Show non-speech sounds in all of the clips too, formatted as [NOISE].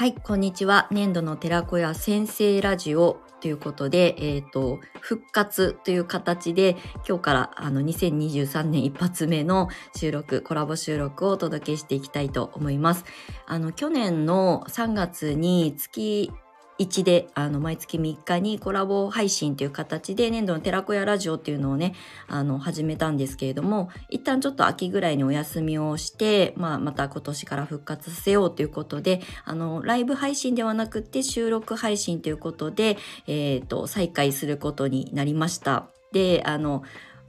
はい、こんにちは。年度の寺子屋先生ラジオということで、えっ、と、復活という形で、今日からあの2023年一発目の収録、コラボ収録をお届けしていきたいと思います。あの、去年の3月に月1で、あの、毎月3日にコラボ配信という形で、年度の寺子屋ラジオっていうのをね、あの、始めたんですけれども、一旦ちょっと秋ぐらいにお休みをして、まあ、また今年から復活させようということで、あの、ライブ配信ではなくて収録配信ということで、えっ、と、再開することになりました。で、あの、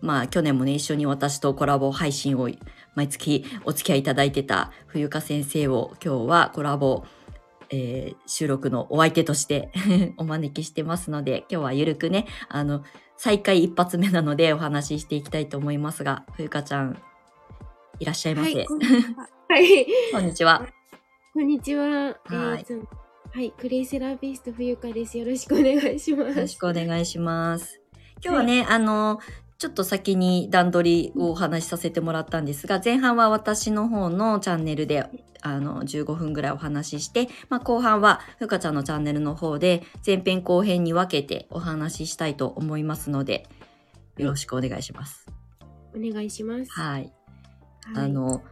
まあ、去年もね、一緒に私とコラボ配信を毎月お付き合いいただいてた冬香先生を今日はコラボえー収録のお相手として [LAUGHS] お招きしてますので、今日はゆるくね、あの、再開一発目なのでお話ししていきたいと思いますが、冬香ちゃん、いらっしゃいませ。はい、こんにちは。[LAUGHS] はい。こんにちは。は。はいはい、クレイセラピスト冬香です。よろしくお願いします。よろしくお願いします。今日はね、あの、ちょっと先に段取りをお話しさせてもらったんですが、前半は私の方のチャンネルで、あの、15分ぐらいお話しして、まあ、後半はふかちゃんのチャンネルの方で、前編後編に分けてお話ししたいと思いますので、よろしくお願いします。お願いします。はい。はいあの、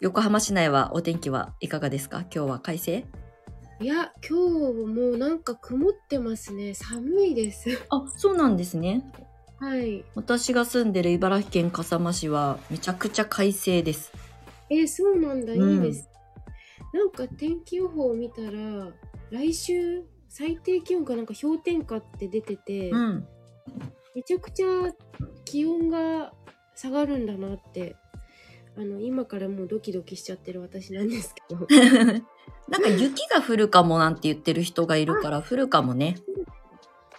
横浜市内はお天気はいかがですか？今日は快晴？いや、今日もなんか曇ってますね。寒いです。あ、そうなんですね。はい。私が住んでる茨城県笠間市はめちゃくちゃ快晴です。えーそうなんだ、うんいいです。なんか天気予報を見たら、来週最低気温がなんか氷点下って出てて、うん。めちゃくちゃ気温が下がるんだなって。あの今からもうドキドキしちゃってる私なんですけど [LAUGHS] なんか雪が降るかもなんて言ってる人がいるから降るかもね。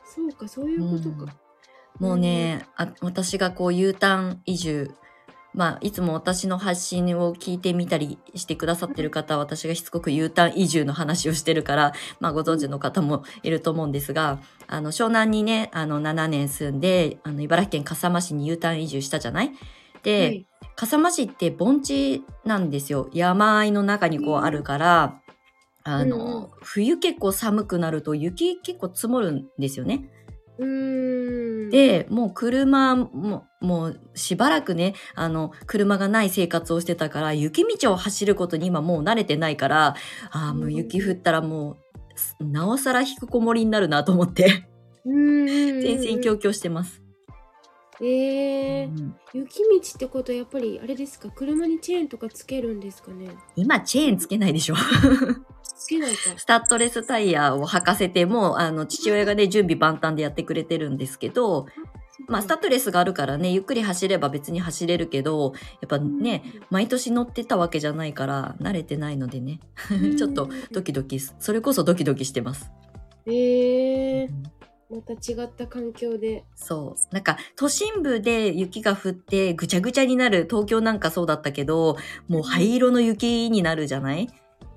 そうかそういうことか、もうね、あ私がこう U ターン移住、まあいつも私の発信を聞いてみたりしてくださってる方は私がしつこく U ターン移住の話をしてるから、まあご存知の方もいると思うんですが、あの湘南にね、あの7年住んで、あの茨城県笠間市に U ターン移住したじゃない？で、はい笠間市って盆地なんですよ。山あいの中にこうあるから、あの、うんうん冬結構寒くなると雪結構積もるんですよね。で、もう車も、もうしばらくね、あの、車がない生活をしてたから、雪道を走ることに今もう慣れてないから、ああ、もう雪降ったらもう、なおさら引くこもりになるなと思って、うーん全然強々してます。えー。うん。雪道ってことはやっぱりあれですか？車にチェーンとかつけるんですかね？今、チェーンつけないでしょ。つけないか。[LAUGHS] スタッドレスタイヤを履かせても、あの、父親がね、準備万端でやってくれてるんですけど、まあ、スタッドレスがあるからね、ゆっくり走れば別に走れるけど、やっぱね、毎年乗ってたわけじゃないから、慣れてないのでね、[LAUGHS] ちょっとドキドキす、それこそドキドキしてます。えー、また違った環境で。そう。なんか、都心部で雪が降ってぐちゃぐちゃになる、東京なんかそうだったけど、もう灰色の雪になるじゃない？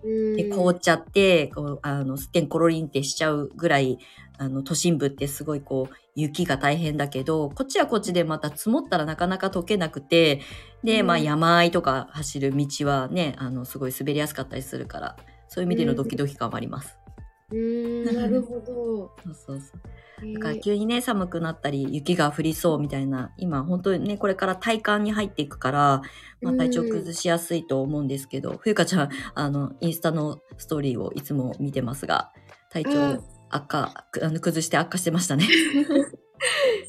うーん。で凍っちゃって、こう、あの、すってんころりんってしちゃうぐらい、あの、都心部ってすごいこう、雪が大変だけど、こっちはこっちでまた積もったらなかなか溶けなくて、で、まあうん山あいとか走る道はね、あの、すごい滑りやすかったりするから、そういう意味でのドキドキ感もあります。うーんなるほど、そうそうそう。えだからー急にね、寒くなったり、雪が降りそうみたいな、今本当にね、これから体感に入っていくから、まあ体調崩しやすいと思うんですけど、冬香ちゃん、あの、インスタのストーリーをいつも見てますが、体あ調悪化、くあの崩して悪化してましたね。[LAUGHS]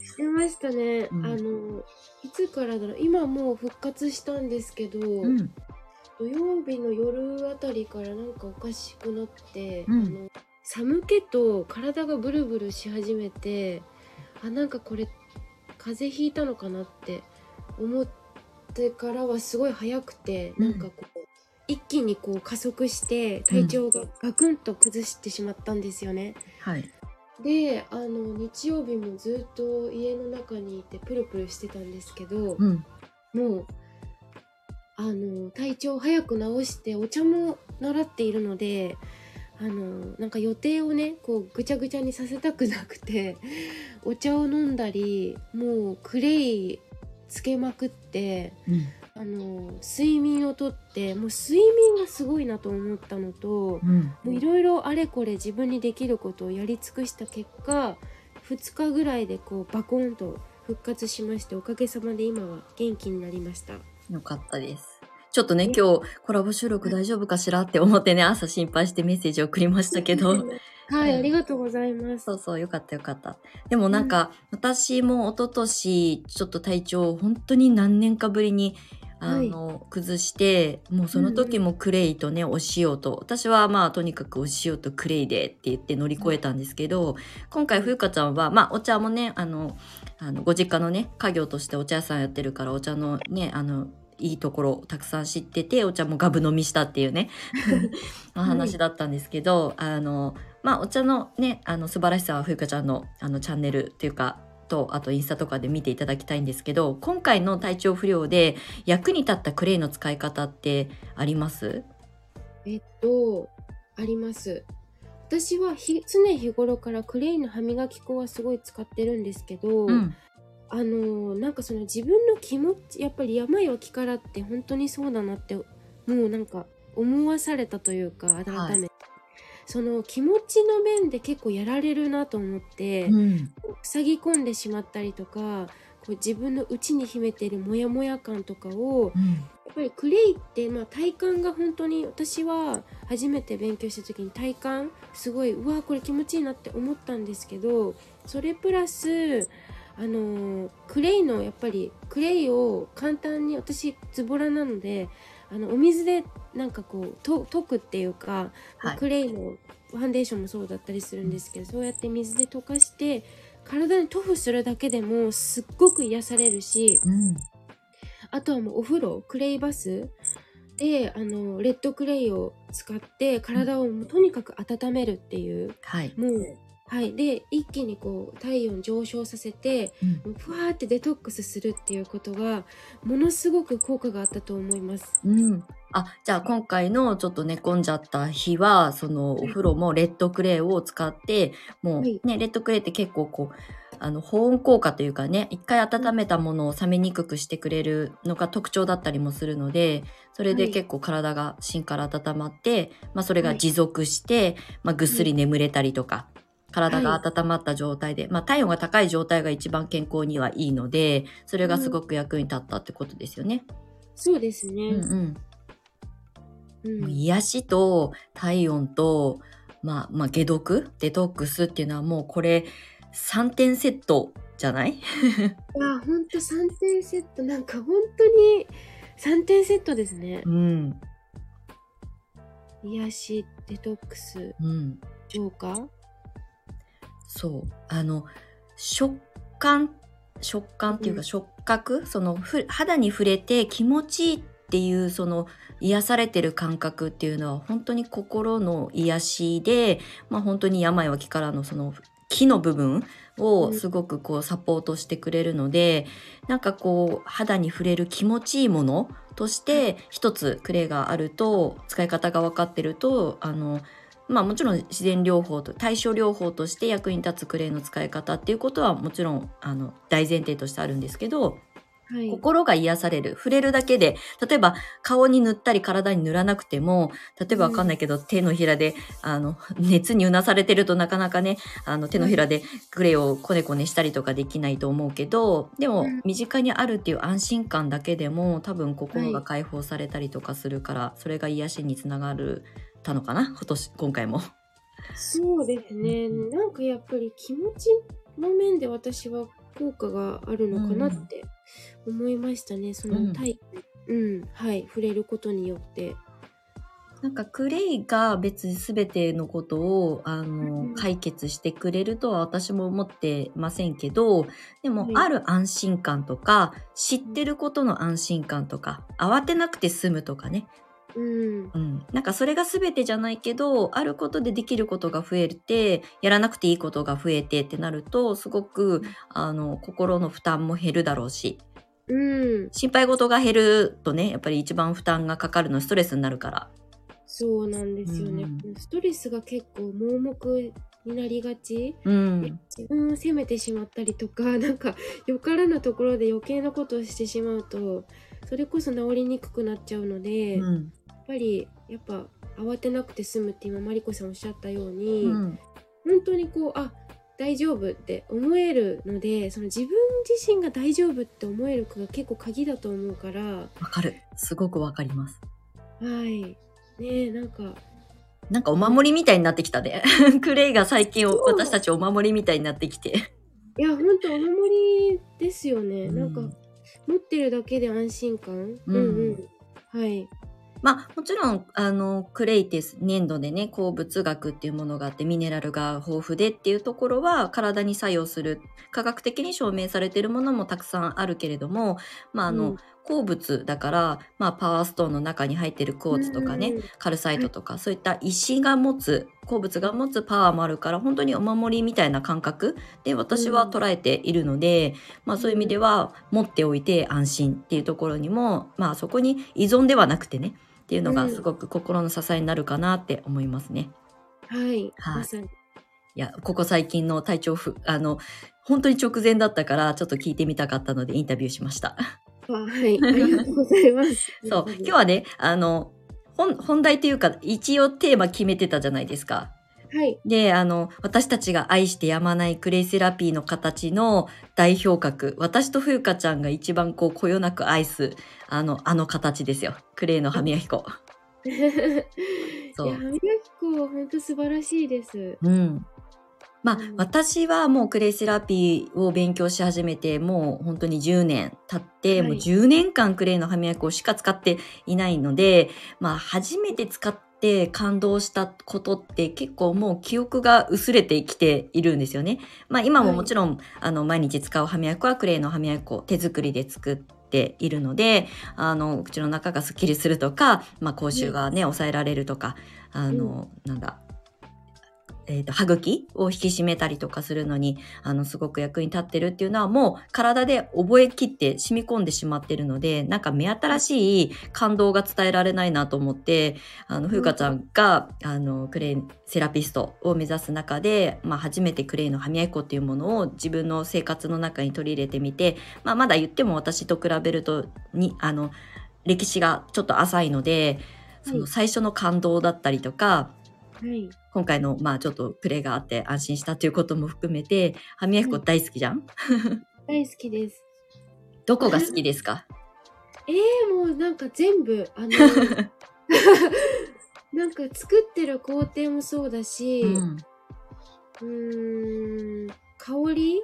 してましたね、うん。あのいつからだろう。今もう復活したんですけど、うん。土曜日の夜あたりからなんかおかしくなって、うん。あの寒気と体がブルブルし始めてあなんかこれ風邪ひいたのかなって思ってからはすごい早くて、うんなんかこう一気にこう加速して体調がガクンと崩してしまったんですよね。はい。であの日曜日もずっと家の中にいてプルプルしてたんですけど、うん。もうあの体調を早く治してお茶も習っているのであのなんか予定をねこうぐちゃぐちゃにさせたくなくて [LAUGHS] お茶を飲んだりもうクレイつけまくってうん。あの睡眠をとってもう睡眠がすごいなと思ったのといろいろあれこれ自分にできることをやり尽くした結果2日ぐらいでこうバコンと復活しましておかげさまで今は元気になりました。よかったです。ちょっとね、今日コラボ収録大丈夫かしらって思ってね、朝心配してメッセージ送りましたけど。はい、うん。ありがとうございます。そうそう、よかったよかった。でもなんか、私も一昨年ちょっと体調を本当に何年かぶりに、あの、崩して、もうその時もクレイとね、お塩と、私はまあとにかくお塩とクレイでって言って乗り越えたんですけど、今回冬香ちゃんは、まあお茶もね、あの、あのご実家のね、家業としてお茶屋さんやってるから、お茶のね、あの、いいところをたくさん知ってて、お茶もガブ飲みしたっていうね、[LAUGHS] お話だったんですけど、あの、まあ、お茶のね、あの、素晴らしさは、ふゆかちゃんの、あの、チャンネルっていうか、と、あとインスタとかで見ていただきたいんですけど、今回の体調不良で役に立ったクレイの使い方ってあります？えっと、あります。私はひ常日頃からクレイの歯磨き粉はすごい使ってるんですけど、うん。あのなんかその自分の気持ちやっぱり山よきからって本当にそうだなってもうなんか思わされたというか改めて、その気持ちの面で結構やられるなと思って、うん。塞ぎ込んでしまったりとかこう自分の内に秘めているモヤモヤ感とかをやっぱりクレイって、まあ、体感が本当に私は初めて勉強した時に体感すごいうわこれ気持ちいいなって思ったんですけどそれプラスあのークレイのやっぱりクレイを簡単に私ズボラなのであのお水でなんかこうと溶くっていうか、はいクレイのファンデーションもそうだったりするんですけど、そうやって水で溶かして体に塗布するだけでもすっごく癒されるしうん。あとはもうお風呂クレイバスであのレッドクレイを使って体をもうとにかく温めるっていうはい。もうはい。で一気にこう体温上昇させてうん。ふわーってデトックスするっていうことがものすごく効果があったと思います。うん。あ、じゃあ今回のちょっと寝込んじゃった日は、そのお風呂もレッドクレイを使って、もうはい。ね、レッドクレイって結構こう、あの、保温効果というかね、一回温めたものを冷めにくくしてくれるのが特徴だったりもするので、それではい。結構体が芯から温まって、まあそれがはい。持続して、まあぐっすり眠れたりとか、体が温まった状態で、まあ体温が高い状態が一番健康にはいいので、それがすごく役に立ったってことですよね。そうですね。うんうん。うん癒しと体温と、まあ、まあ、解毒デトックスっていうのはもうこれ3点セットじゃない？[LAUGHS] いやほんと3点セットなんか本当に3点セットですねう。ん。癒しデトックスうん。浄化そう。あの、食感、食感っていうかうん。触覚、そのふ肌に触れて気持ちいいっていうその癒されてる感覚っていうのは本当に心の癒しで、まあ本当に病は気からのその木の部分をすごくこうサポートしてくれるので、なんかこう肌に触れる気持ちいいものとして一つクレイがあると使い方が分かってるとあのまあもちろん自然療法と対症療法として役に立つクレイの使い方っていうことはもちろんあの大前提としてあるんですけど、はい。心が癒される。触れるだけで、例えば顔に塗ったり体に塗らなくても、例えばわかんないけど、手のひらで、あの、熱にうなされてるとなかなかね、あの手のひらでクレイをコネコネしたりとかできないと思うけど、でもうん身近にあるっていう安心感だけでも多分心が解放されたりとかするから、それが癒しにつながるたのかな？今年、今回も。そうですね。うん。なんかやっぱり気持ちの面で私は効果があるのかなって思いましたね。そうん。のタイプ、うん、はい、触れることによって。なんかクレイが別に全てのことをあの、うん。解決してくれるとは私も思ってませんけどでも、はい。ある安心感とか知ってることの安心感とか慌てなくて済むとかね、うん、うん、なんかそれが全てじゃないけどあることでできることが増えてやらなくていいことが増えてってなるとすごくあの心の負担も減るだろうしうん、心配事が減るとねやっぱり一番負担がかかるのストレスになるから。そうなんですよね。うんストレスが結構盲目になりがち。うん自分を責めてしまったりとか、なんかよからぬところで余計なことをしてしまうと、それこそ治りにくくなっちゃうので、やっうん。ぱりやっぱ慌てなくて済むって今マリコさんおっしゃったように、うん。本当にこうあ大丈夫って思えるのでその自分自身が大丈夫って思えるかが結構鍵だと思うからわかる。すごくわかります。はい。ねえなんか。なんかお守りみたいになってきたね。[LAUGHS] クレイが最近私たちお守りみたいになってきて。いや本当お守りですよね、なんか持ってるだけで安心感、うん。うんうん。はい。まあもちろんあのクレイって粘土でね鉱物学っていうものがあってミネラルが豊富でっていうところは体に作用する科学的に証明されているものもたくさんあるけれどもまああの、うん鉱物だから、まあ、パワーストーンの中に入ってるクォーツとかね、うんカルサイトとか、そういった石が持つ鉱物が持つパワーもあるから本当にお守りみたいな感覚で私は捉えているので、まあ、そういう意味では持っておいて安心っていうところにも、まあ、そこに依存ではなくてねっていうのがすごく心の支えになるかなって思いますね。はい、はい。いやここ最近の体調不あの本当に直前だったからちょっと聞いてみたかったのでインタビューしました。あはい。[LAUGHS] ありがとうございます。そう。今日はねあの本本題というか一応テーマ決めてたじゃないですか。はい。であの私たちが愛してやまないクレイセラピーの形の代表格私と冬香ちゃんが一番こうこよなく愛すあのあの形ですよ。クレイの歯磨き粉。[LAUGHS] そう。いや歯磨き粉本当素晴らしいです。うんまあ、うん。私はもうクレイセラピーを勉強し始めてもう本当に10年経って、はい。もう10年間クレイの歯磨き粉しか使っていないので、まあ初めて使って感動したことって結構もう記憶が薄れてきているんですよね。まあ今ももちろん、あの毎日使う歯磨き粉はクレイの歯磨き粉手作りで作っているので、あの口の中がスッキリするとか、まあ口臭がね、抑えられるとか、あの、なんだ、えー、と歯茎を引き締めたりとかするのにあのすごく役に立ってるっていうのはもう体で覚えきって染み込んでしまってるのでなんか目新しい感動が伝えられないなと思ってあの風花ちゃんがあのクレイセラピストを目指す中で、まあ、初めてクレイの歯磨き粉っていうものを自分の生活の中に取り入れてみて、まあ、まだ言っても私と比べるとにあの歴史がちょっと浅いのでその最初の感動だったりとか、はい今回のまあちょっとプレーがあって安心したということも含めて歯磨き粉大好きじゃん、[LAUGHS] 大好きです。どこが好きですか？[LAUGHS] えー、もうなんか全部あの [LAUGHS] なんか作ってる工程もそうだし、ううんーん香り？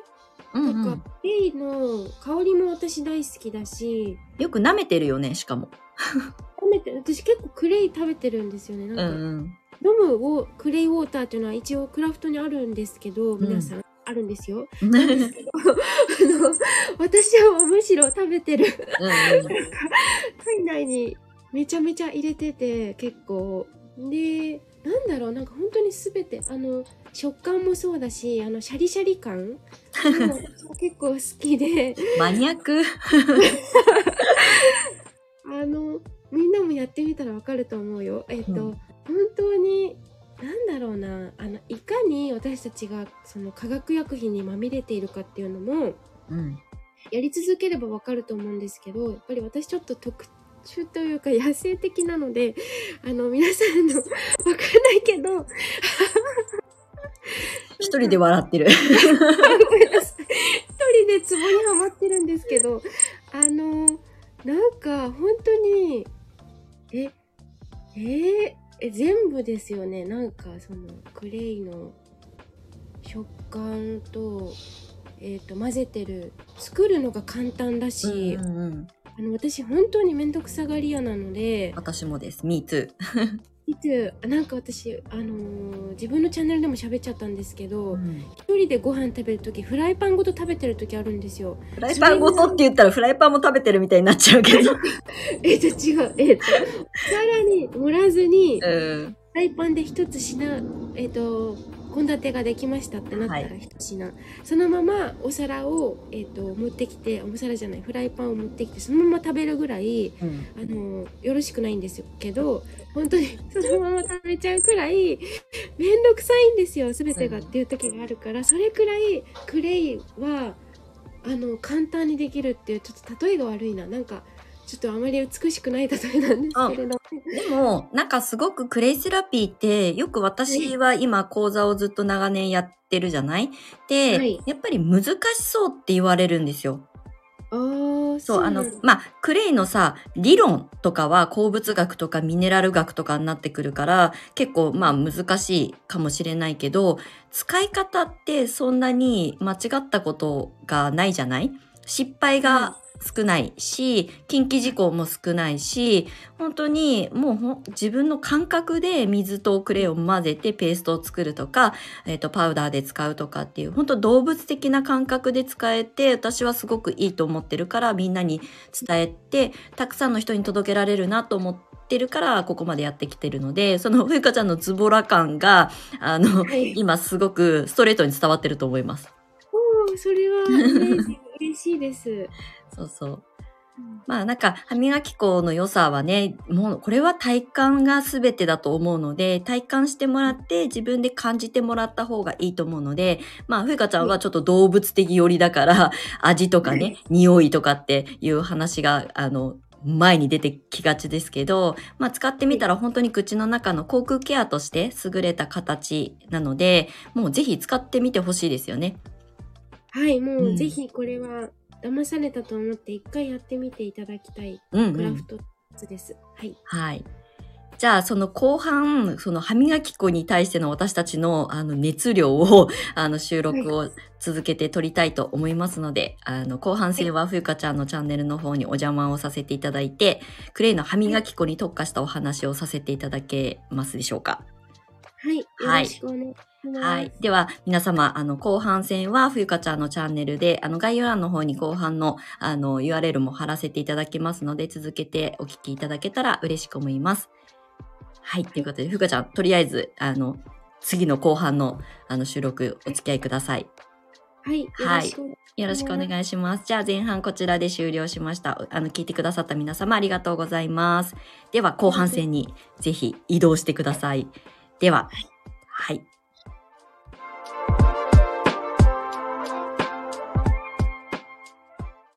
うんうとかん、レイの香りも私大好きだし。よく舐めてるよねしかも。食べて私結構クレイ食べてるんですよねなんか、うんうん飲むウォクレイウォーターっていうのは一応クラフトにあるんですけど、ん。皆さんあるんですよ。[LAUGHS] なんですけどあの私はむしろ食べてる。うん体内にめちゃめちゃ入れてて結構。でなんだろうなんか本当に全てあの食感もそうだしあのシャリシャリ感。結構好きで。マニアック。[LAUGHS] あのみんなもやってみたらわかると思うよ。えっ、と、うん本当になんだろうなあのいかに私たちがその化学薬品にまみれているかっていうのもうんやり続ければわかると思うんですけどやっぱり私ちょっと特殊というか野生的なのであの皆さんのわかんないけど [LAUGHS] 一人で笑ってる。ごめんなさい一人でツボにはまってるんですけどあのなんか本当にええーえ全部ですよねなんかそのクレイの食感と,、えー、と混ぜてる作るのが簡単だし、うんうんあの私本当に面倒くさがり屋なので私もです。Me too。[LAUGHS] いつなんか私、あのー自分のチャンネルでも喋っちゃったんですけど、うん。一人でご飯食べる時フライパンごと食べてる時あるんですよ。フライパンごとって言ったらフライパンも食べてるみたいになっちゃうけど。[LAUGHS] えっと違う。えっとさらに盛らずにフうん。ライパンで一つ品えっと献立ができましたってなったらは一品、そのままお皿を、えっと持ってきてお皿じゃないフライパンを持ってきてそのまま食べるぐらいうん。あのよろしくないんですよけど本当にそのまま食べちゃうくらいめんどくさいんですよ全てがうんっていう時があるから。それくらいクレイはあの簡単にできるっていうちょっと例えが悪いな。なんかちょっとあまり美しくない例えなんですけれども。でも、なんかすごくクレイセラピーって、よく私は今講座をずっと長年やってるじゃない？で、はい。やっぱり難しそうって言われるんですよ。そう、あのまあ、クレイのさ、理論とかは鉱物学とかミネラル学とかになってくるから、結構まあ難しいかもしれないけど、使い方ってそんなに間違ったことがないじゃない？失敗が少ないし、近畿事項も少ないし、本当にもう自分の感覚で水とクレイを混ぜてペーストを作るとか、えっ、と、パウダーで使うとかっていう、本当動物的な感覚で使えて、私はすごくいいと思ってるから、みんなに伝えて、たくさんの人に届けられるなと思ってるから、ここまでやってきてるので、そのふゆかちゃんのズボラ感が、あの、はい。今すごくストレートに伝わってると思います。おーそれは嬉しいです。そうそう。まあなんか歯磨き粉の良さはね、もうこれは体感が全てだと思うので、体感してもらって自分で感じてもらった方がいいと思うので、まあふゆかちゃんはちょっと動物的寄りだから、[LAUGHS] 味とかね、匂いとかっていう話が、あの、前に出てきがちですけど、まあ使ってみたら本当に口の中の口腔ケアとして優れた形なので、もうぜひ使ってみてほしいですよね。はい、もううんぜひこれは騙されたと思って一回やってみていただきたいうん、うん。クラフトです。はい。はい。じゃあ、その後半、その歯磨き粉に対しての私たちのあの熱量を、[LAUGHS] あの収録を続けて撮りたいと思いますので、あの後半戦はふゆかちゃんのチャンネルの方にお邪魔をさせていただいて、クレイの歯磨き粉に特化したお話をさせていただけますでしょうか？はい。よはいろしくお願いします。はい。では、皆様、あの、後半戦は、ふゆかちゃんのチャンネルで、あの、概要欄の方に後半の、あの、URL も貼らせていただきますので、続けてお聞きいただけたら嬉しく思います。はい。ということで、ふゆかちゃん、とりあえず、あの、次の後半の、あの、収録、お付き合いください。はい。はいよろしくお願いしよろしくお願いします。じゃあ、前半こちらで終了しました。あの、聞いてくださった皆様、ありがとうございます。では、後半戦に、ぜひ、移動してください。では、はい。